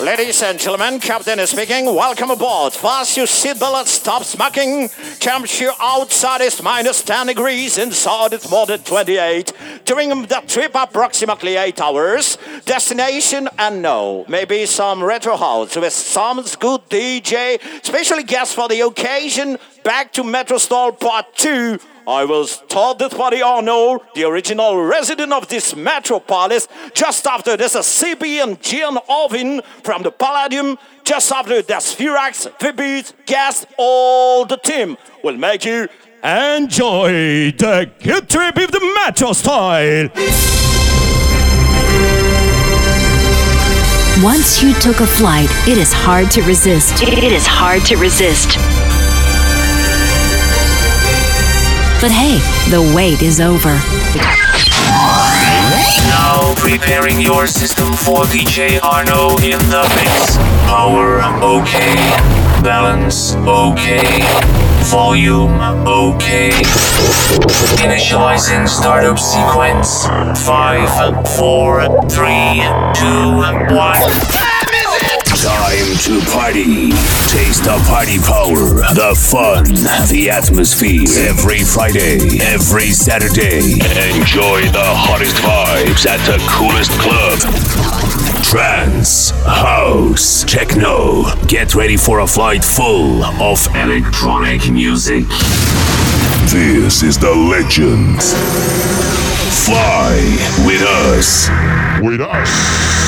Ladies and gentlemen, Captain is speaking. Welcome aboard. Fast your seatbelt stop smacking. Temperature outside is minus 10 degrees, inside it's more than 28. During the trip, approximately 8 hours. Destination unknown. Maybe some retro house with some good DJ. Specially guest for the occasion. Back to Metro Stall Part 2 I was told this body no, the original resident of this metropolis. Just after this, a CP and Gian Ovin from the Palladium. Just after this, Furax, V-Beatz, Gas, all the team will make you enjoy the good trip with the metro style. Once you took a flight, it is hard to resist. It is hard to resist. But hey, the wait is over. Now preparing your system for DJ Arno in the mix. Power okay. Balance okay. Volume okay. Initializing startup sequence. Five, four, three, two, one. Time to party. Taste the party power, the fun, the atmosphere. Every Friday, every Saturday. Enjoy the hottest vibes at the coolest club. Trance, house, techno. Get ready for a flight full of electronic music. This is the legend. Fly with us. With us.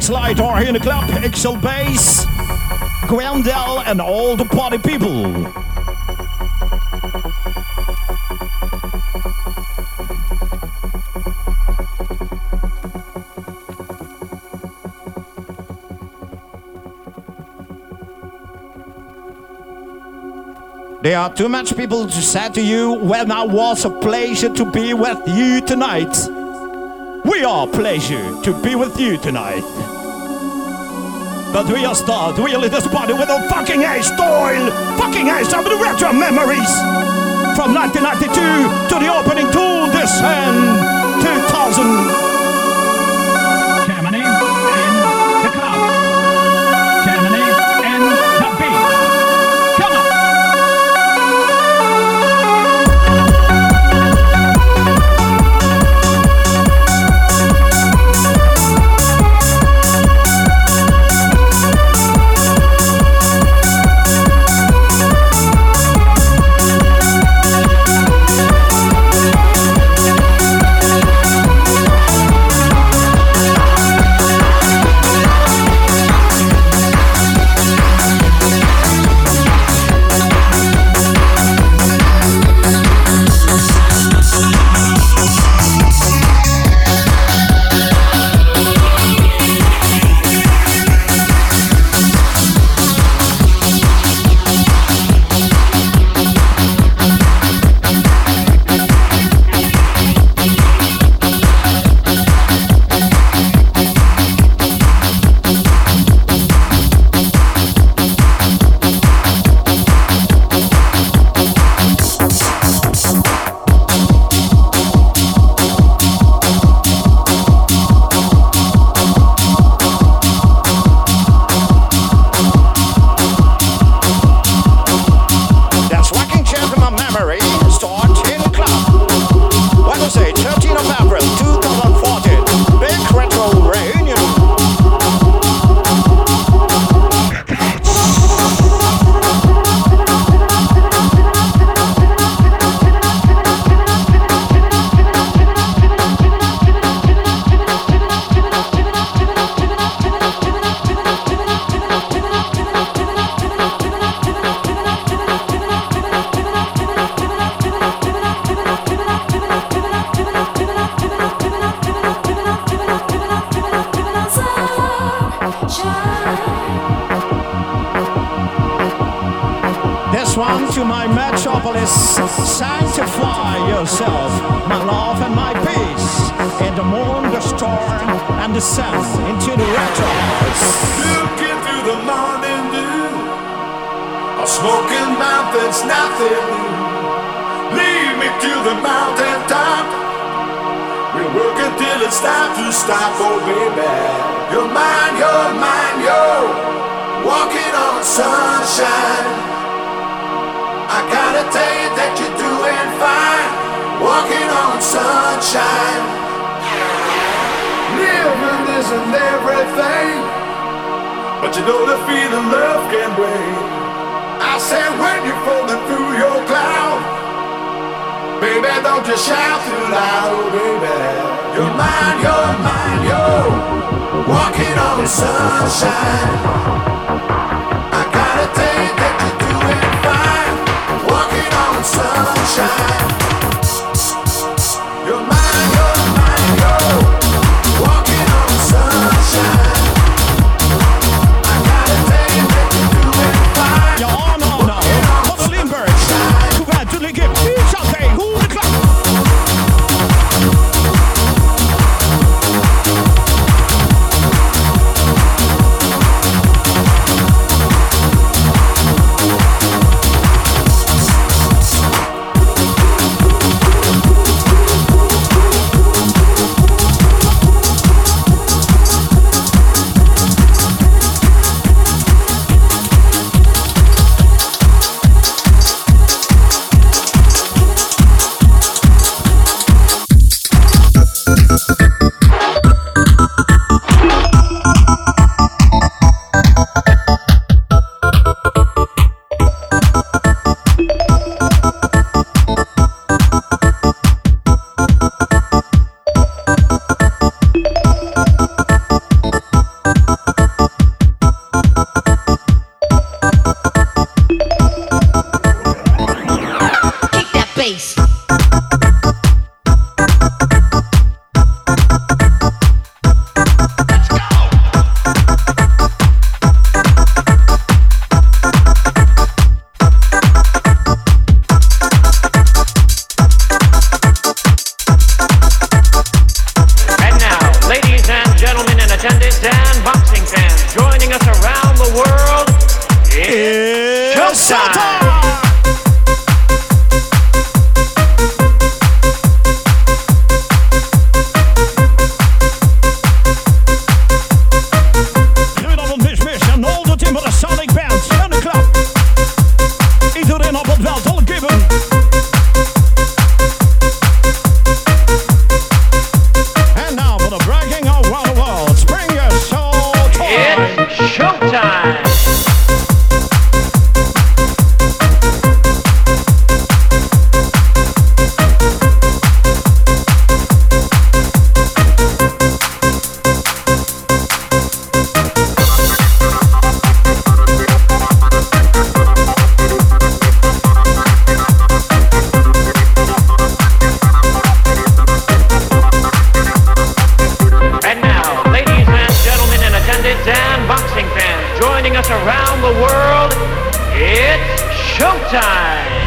All the X-Light are here in the club, XL Bass, Gwendal and all the party people. There are too much people to say to you when I was a pleasure to be with you tonight. We are pleasure to be with you tonight. But we are start really this party with a fucking ace style, fucking ace of the retro memories. From 1992 to the opening to this and 2000. Sanctify yourself, my love and my peace. In the moon, the storm, and the sun into the retro house. Looking through the morning dew, a smoking mountain's nothing new. Lead me to the mountain top. We'll work until it's time to stop, oh baby. You're mine, you're mine, you're walking on sunshine. I gotta tell you that you're doing fine, walking on sunshine. Living isn't everything. But you know the feeling love can bring. I said when you're falling through your cloud, baby, don't just shout too loud, baby. You're mine, you're mine, you're walking on sunshine. Sunshine. the world, it's showtime!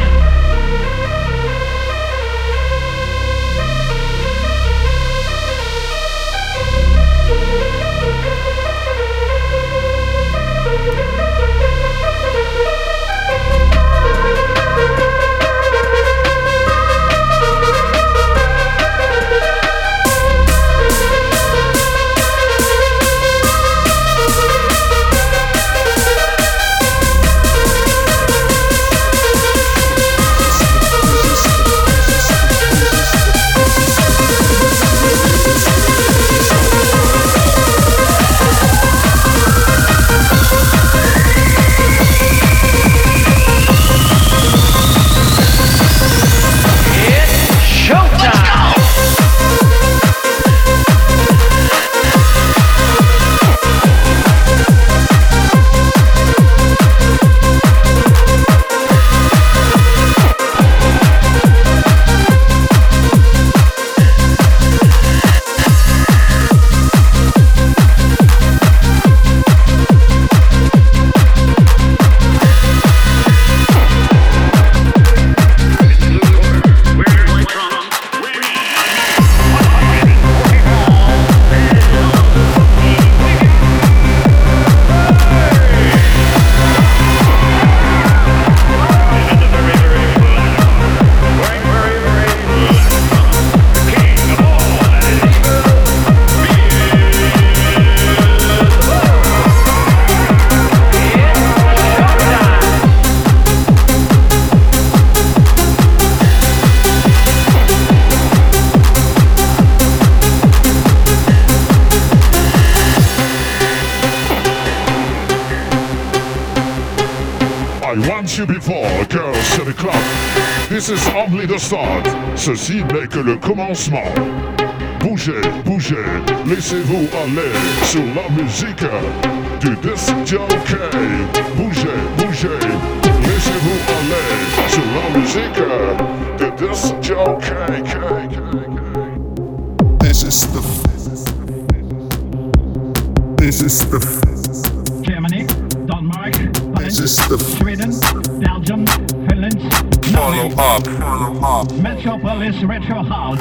Want you before, girls to the club. This is only the start. Ceci n'est que le commencement. Bougez, bougez, laissez-vous aller sur la musique du disc jockey. Bougez, bougez, laissez-vous aller sur la musique du disc jockey. This is the. This is the. Germany, Denmark, This is the. Sweden, Belgium, Finland, Follow up. Follow up. Metropolis Retro House.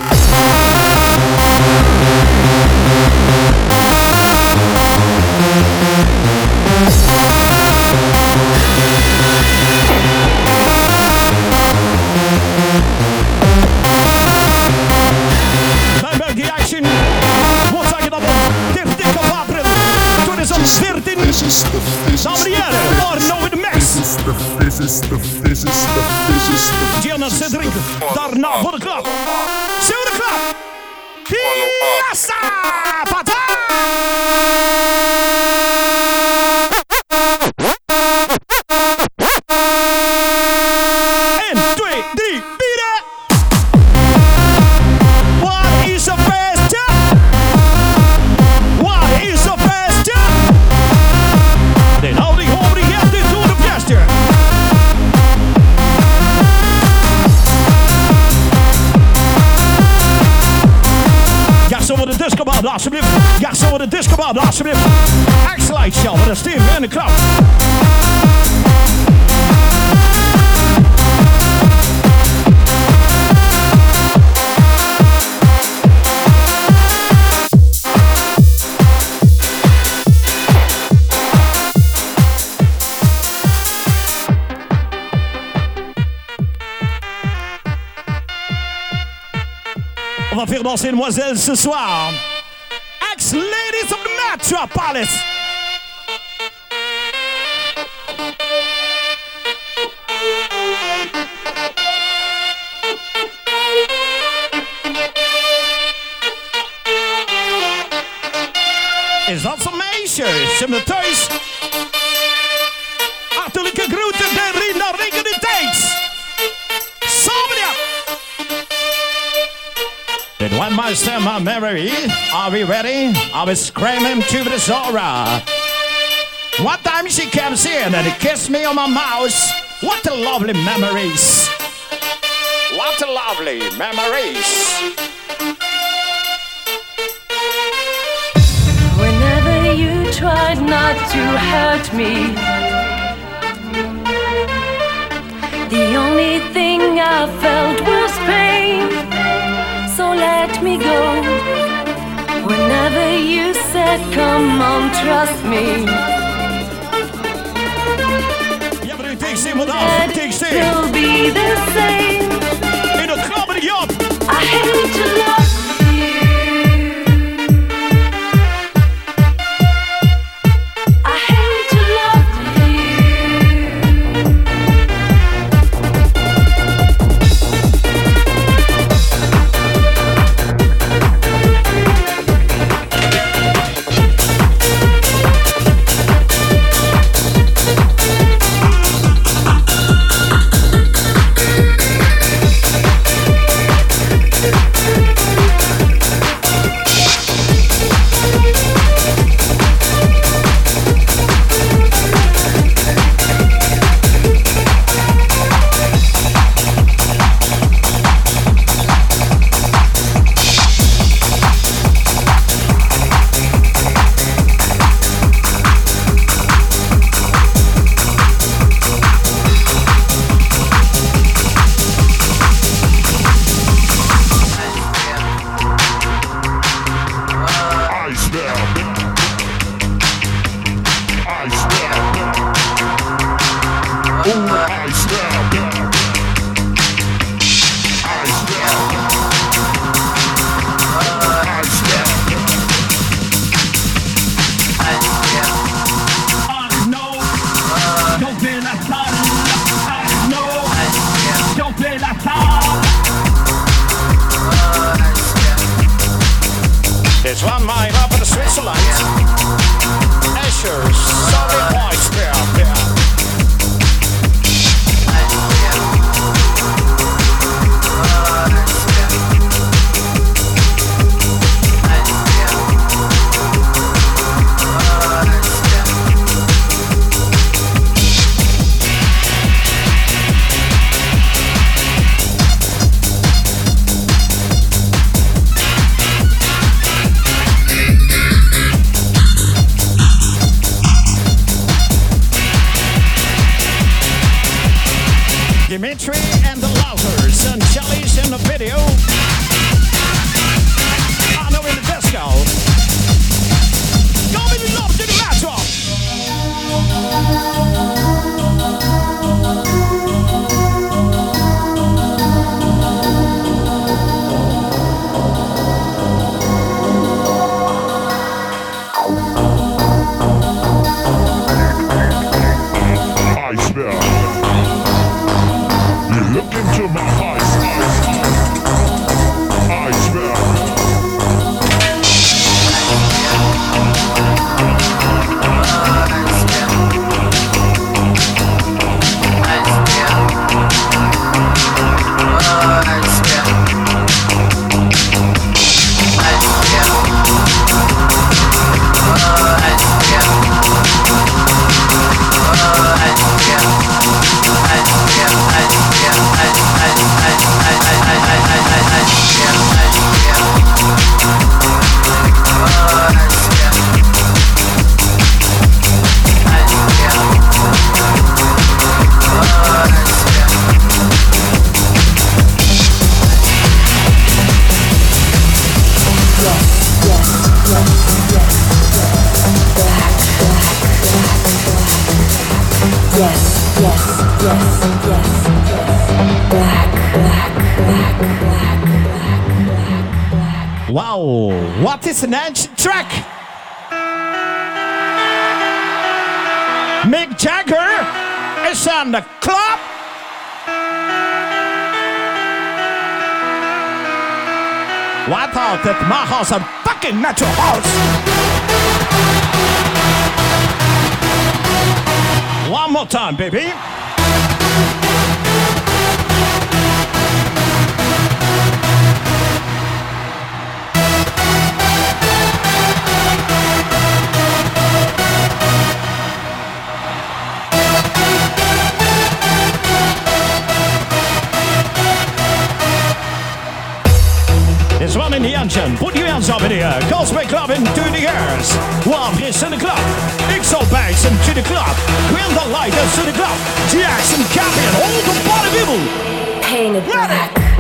Is the. This Dames is en heren, Arno in de mix. the. This is the. This is the. This is the. Gianna zit drinken. Daarna voor de klap. Zo de klap. Fiesta! Pata! On va faire danser demoiselles ce soir. Ex-ladies of the Metropolis. Is dat zo'n meisje? Ze me my memory? Are we ready? I was screaming to the Zora. One time she comes in and kissed me on my mouth. What a lovely memories. What a lovely memories. Whenever you tried not to hurt me, the only thing I felt was pain. Let me go. Whenever you said, Come on, trust me, Ja, maar u take Sim wat Take Sim. it'll be the same. In de comedy op. I hate to love my house. a fucking natural your house. One more time, baby. Put your hands up in the air. Cosmic Club into the air. Warm is in the club. XO Banks into the club. Win the light is in the club. Jackson Campion. All the party people. Pain it back.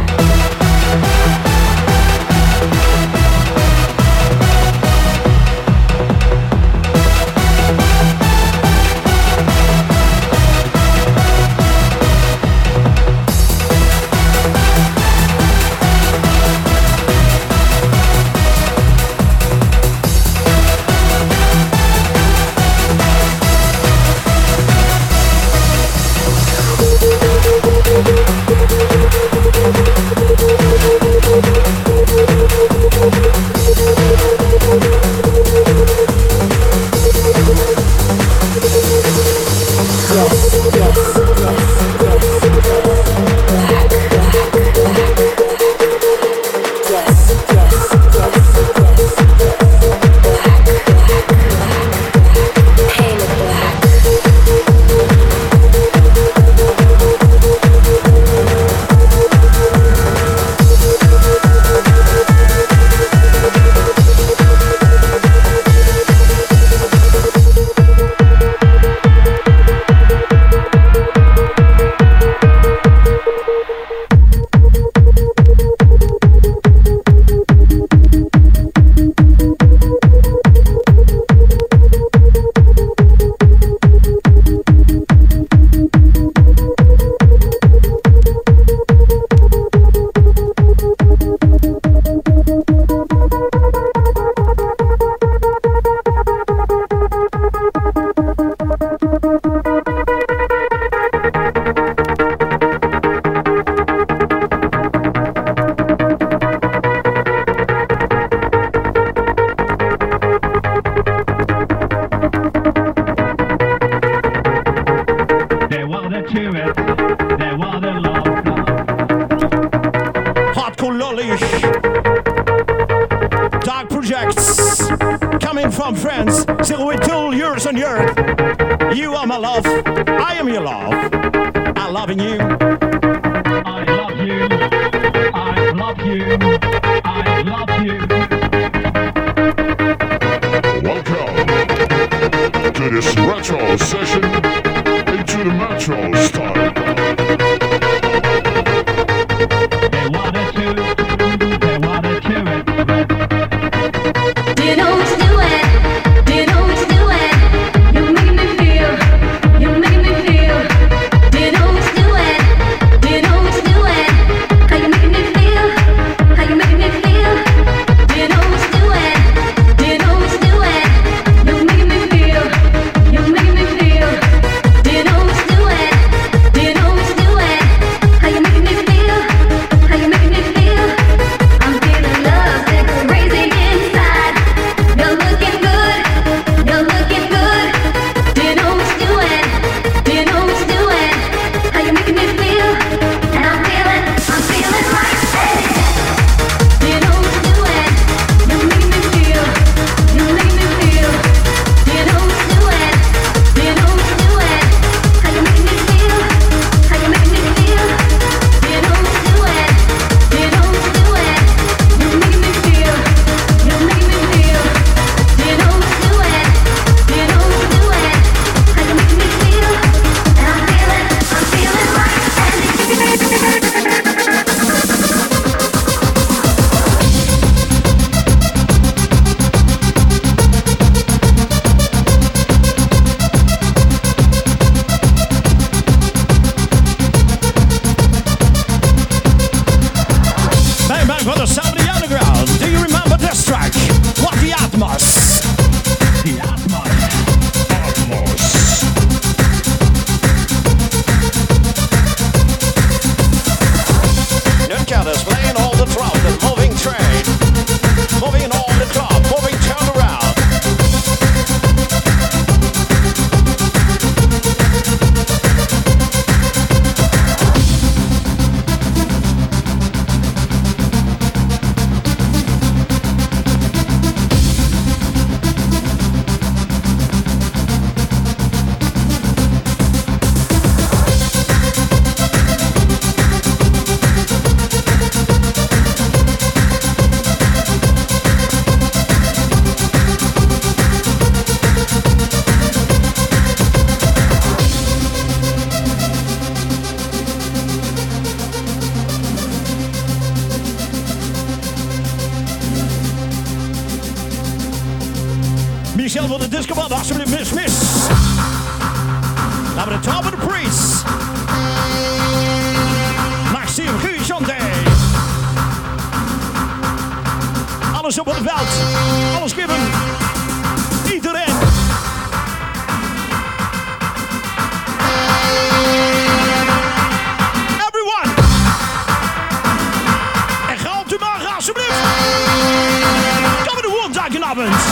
Abends.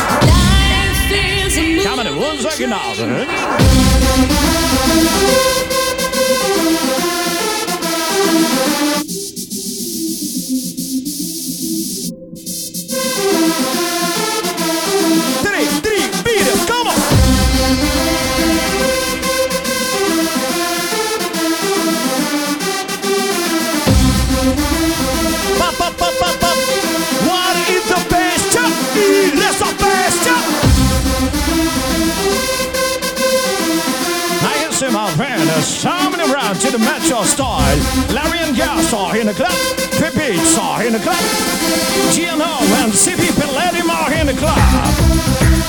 Coming to one second now. Madness. Harmony Brown to the match of Style. Larry and Gas are in the club. Pipits are in the club. JNO and CP Palladium are in the club.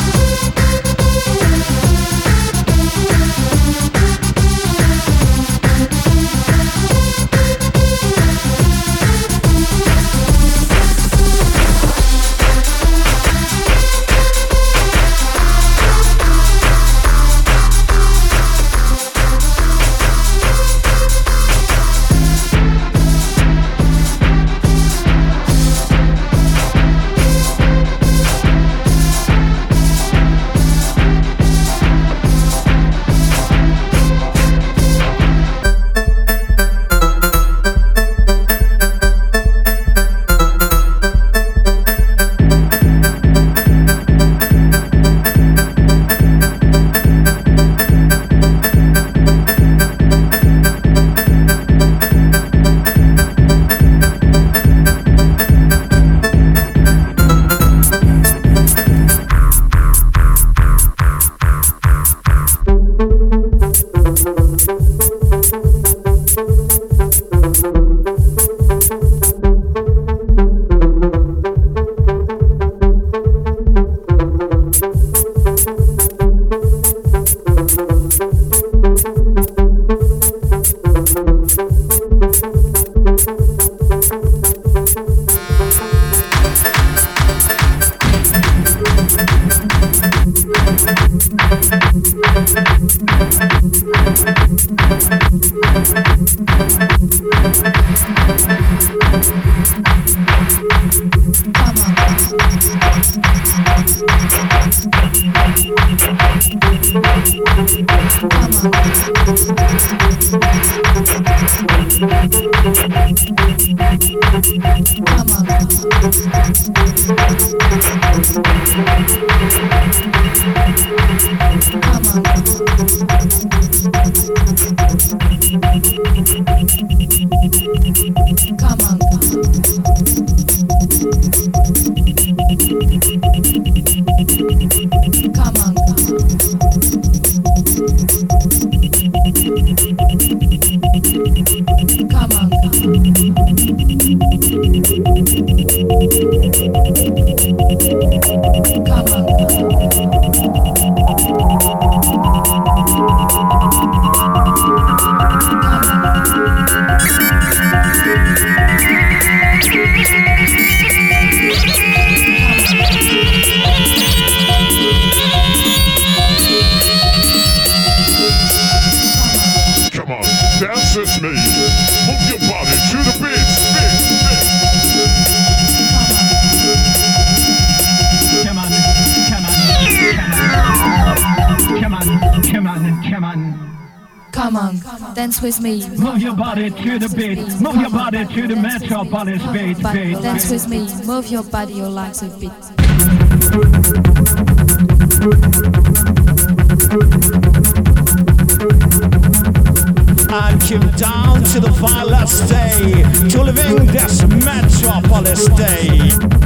To the metropolis beat. But beat, dance with me. Move your body, your legs a bit. and come down to the violet's day to living this metropolis day.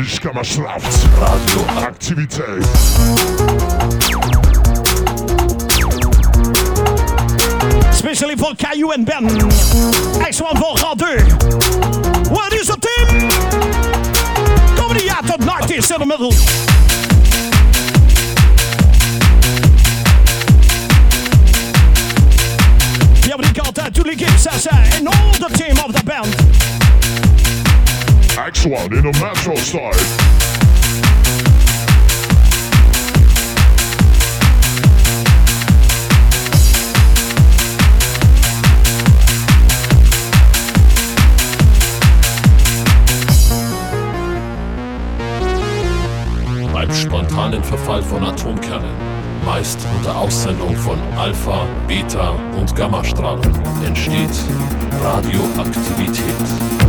Mariszka Radio Especially voor Caillou en Ben. X1 voor Radu. What is het team? Komende jaar tot nacht is in de middel Die hebben altijd toelicht in 6 en all the team of the band. X1 in a metro style. Beim spontanen Verfall von Atomkernen, meist unter Aussendung von Alpha, Beta und Gammastrahlung, entsteht Radioaktivität.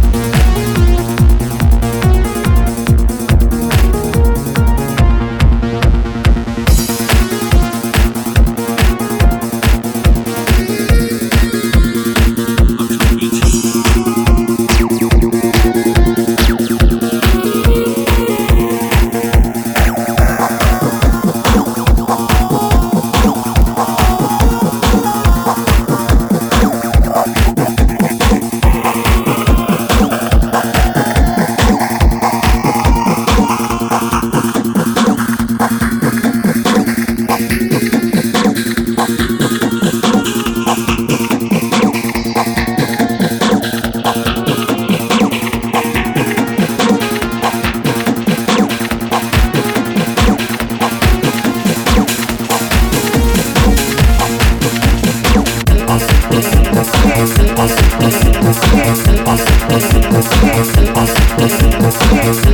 Yes, yes, yes.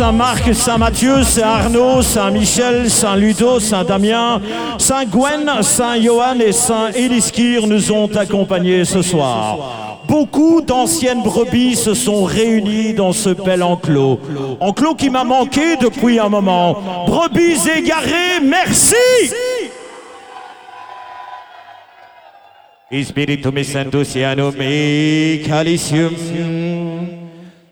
Saint-Marc, Saint-Matthieu, Saint-Arnaud, Saint-Michel, Saint-Ludo, Saint-Damien, Saint-Gwen, Saint-Johan et Saint-Éliskir nous ont accompagnés ce soir. Beaucoup d'anciennes brebis se sont réunies dans ce bel enclos. Enclos qui m'a manqué depuis un moment. Brebis égarées, merci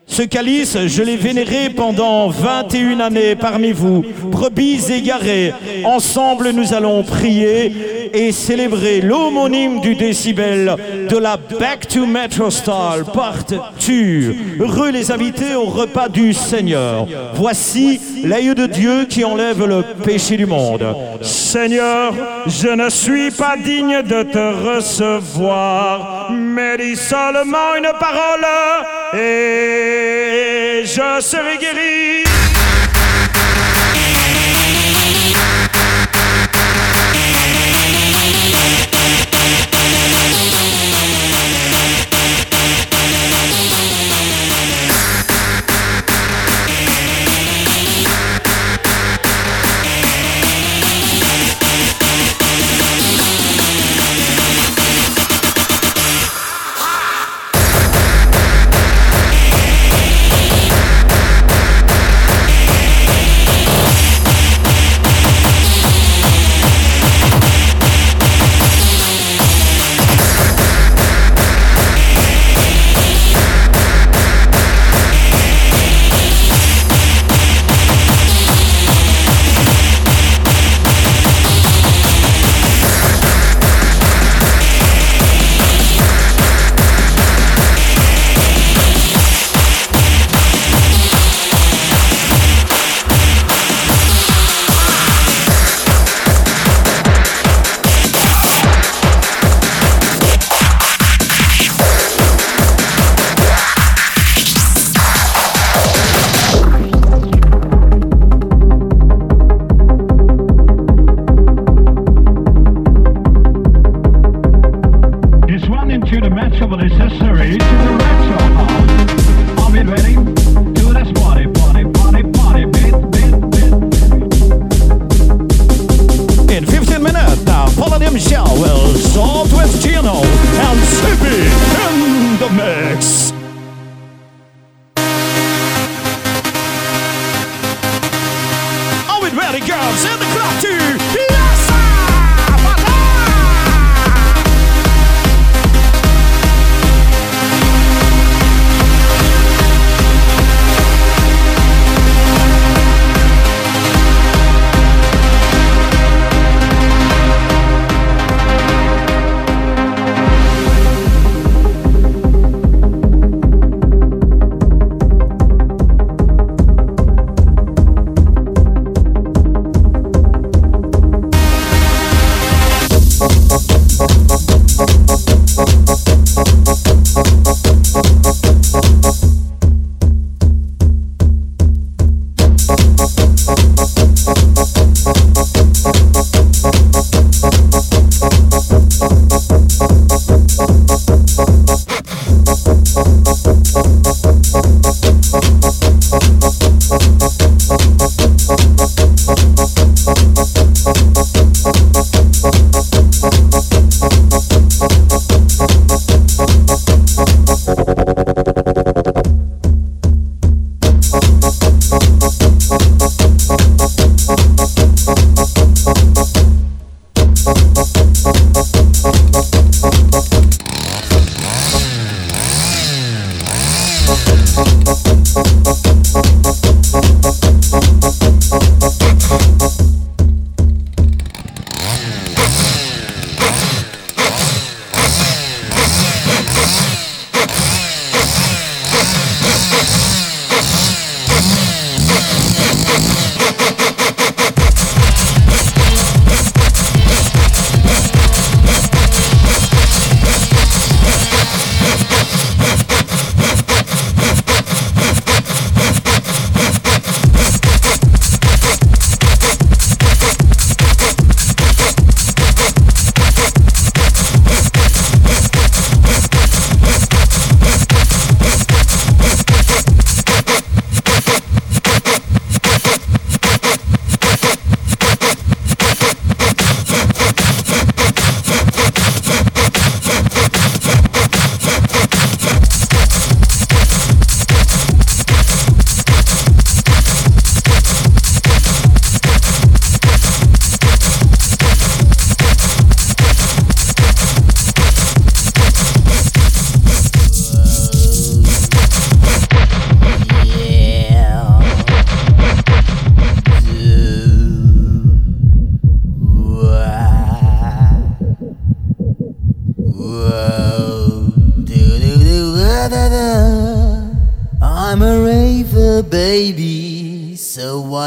ce calice, je l'ai vénéré pendant 21 années parmi vous, brebis égarées. Ensemble, nous allons prier et célébrer l'homonyme du décibel de la Back to Metro Star Parture. Heureux les invités au repas du Seigneur. Voici l'œil de Dieu qui enlève le péché du monde. Seigneur, je ne suis pas digne de te recevoir, mais dis seulement une parole et je serai guéri.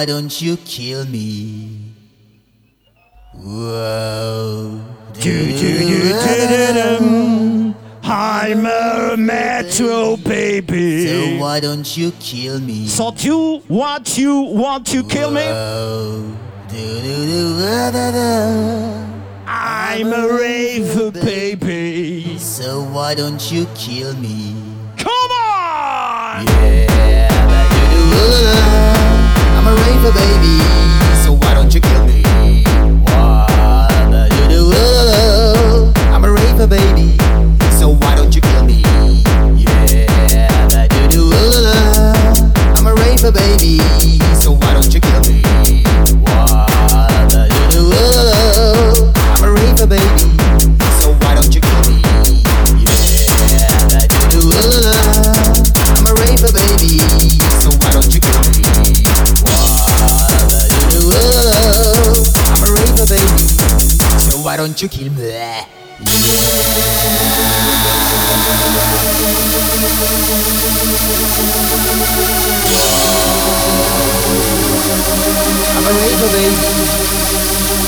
Why don't you kill me? Whoa. I'm a metro baby. So why don't you kill me? So you what you want to kill me? I'm a rave baby. So why don't you kill me? Come on! Yeah, I'm a raver baby, so why don't you kill me? I'm a raver baby, so why don't you kill me? Yeah, you do. I'm a baby, so why don't you kill me? What do you do? I'm a baby, so why don't you kill me? Yeah, a baby, so why don't you kill me? I'm a baby, so why don't you kill me? I'm a raver baby. My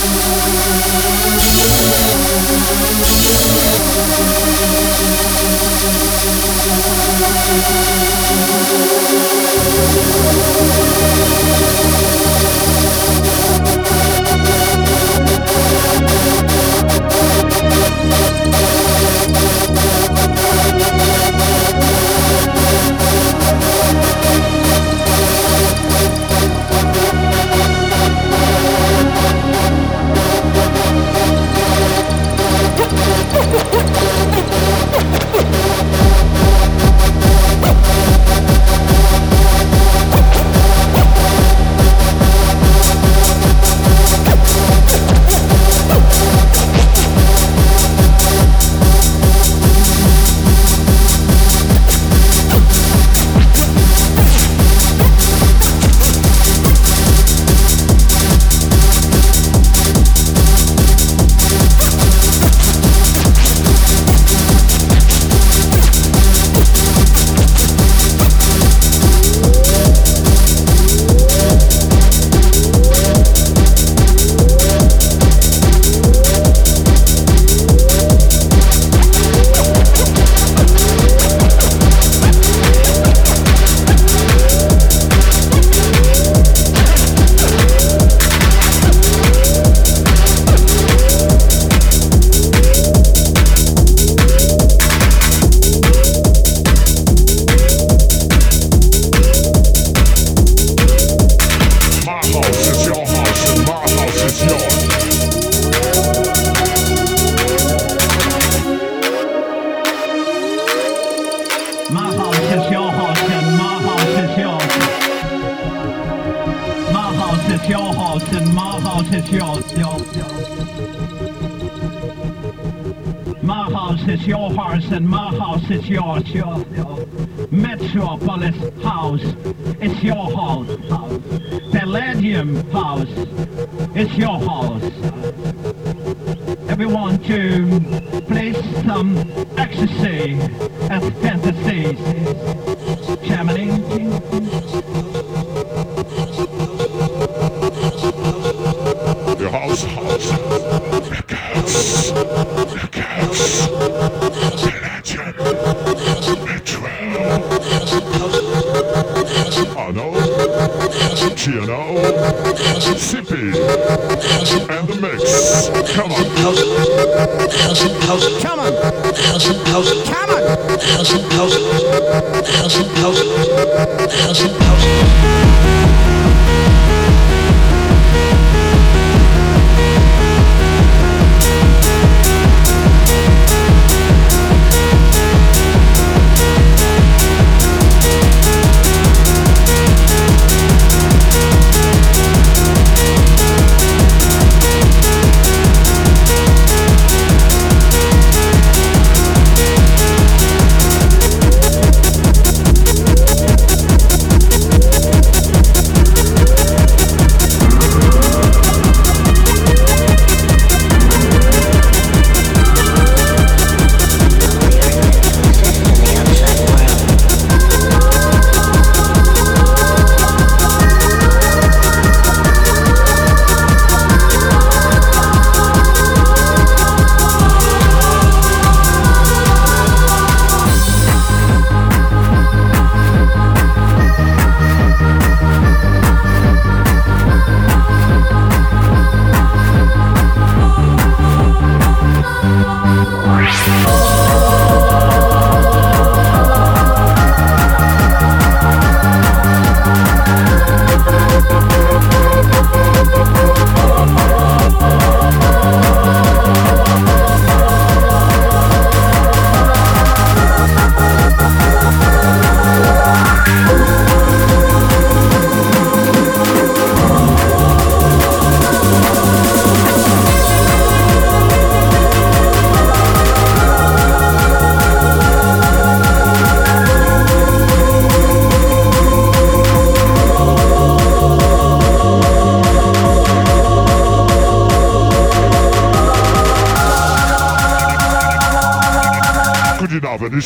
Everyone to play some ecstasy as fantasies. Germany. The house house. the Records. Records. Palladium. JNO. CP. House and the mix. Come on. Come on. Come on. Thank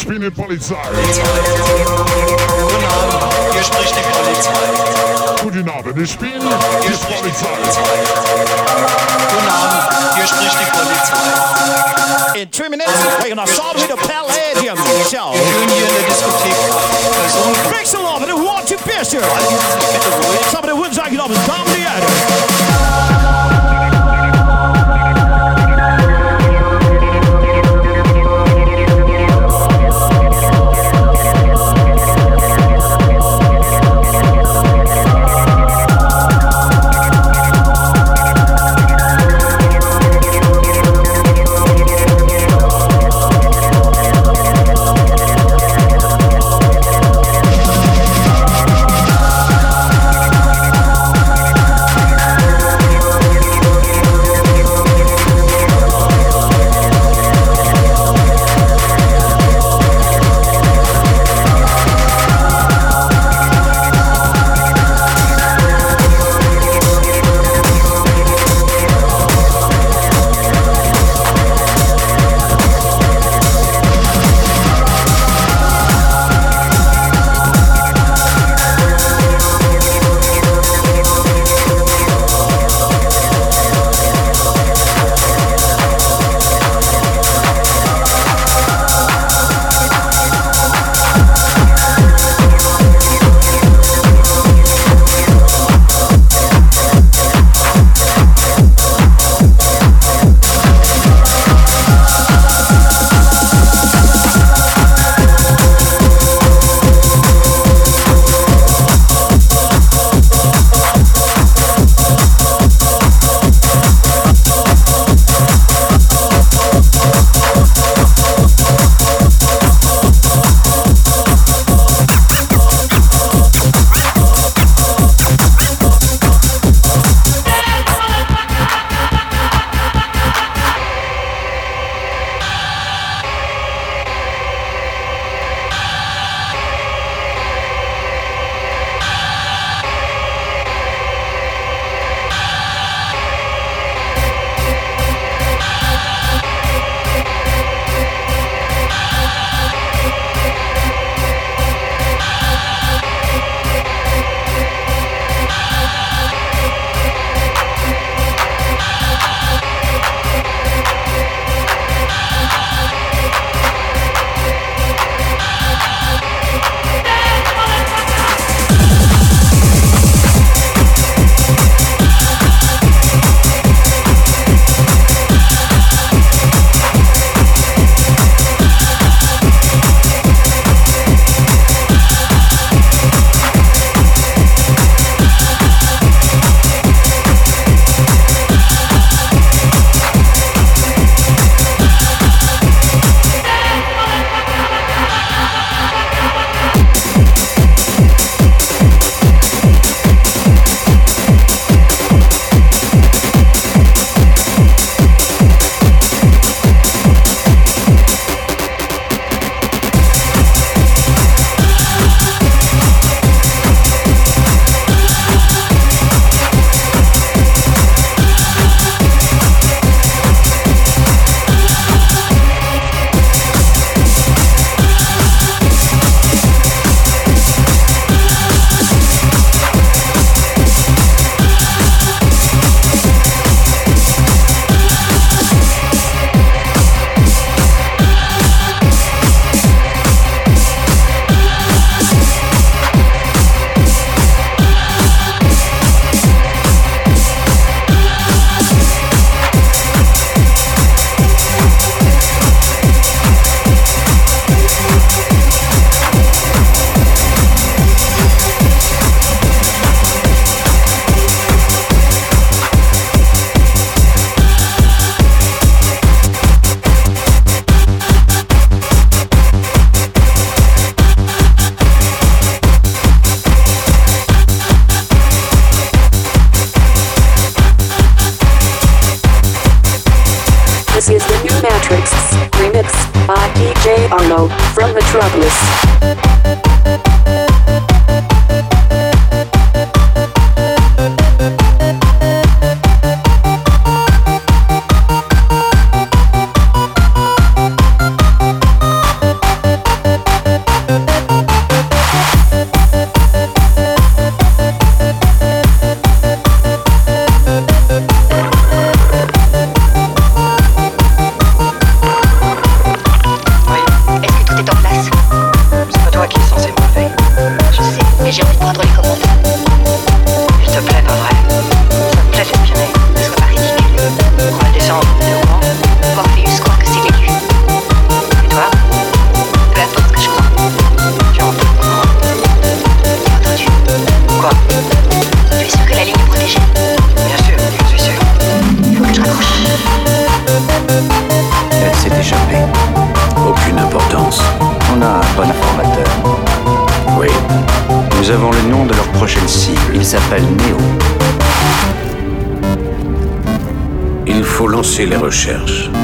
Die Polizei.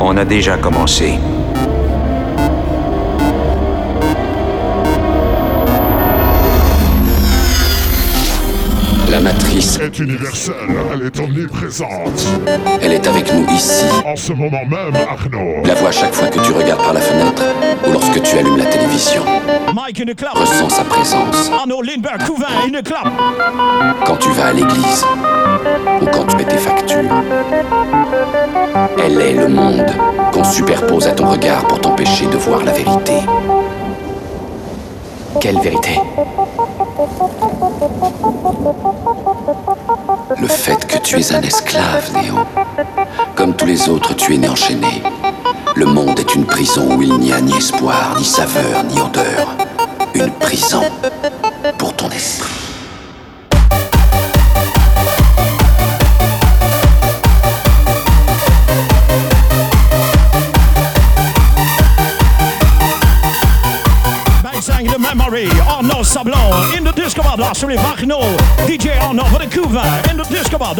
On a déjà commencé. Est universelle, elle est omniprésente. Elle est avec nous ici. En ce moment même, Arnaud. La vois chaque fois que tu regardes par la fenêtre ou lorsque tu allumes la télévision. Mike. Ressens sa présence. Arnaud Lindbergh, Couvin in the club. Quand tu vas à l'église ou quand tu mets tes factures. Elle est le monde qu'on superpose à ton regard pour t'empêcher de voir la vérité. Quelle vérité Le fait que tu es un esclave, Néo. Comme tous les autres, tu es né enchaîné. Le monde est une prison où il n'y a ni espoir, ni saveur, ni odeur. Une prison pour ton esprit. Memory, disco bar, Arnaud, DJ Arnaud voor de Couvin in the disco bar,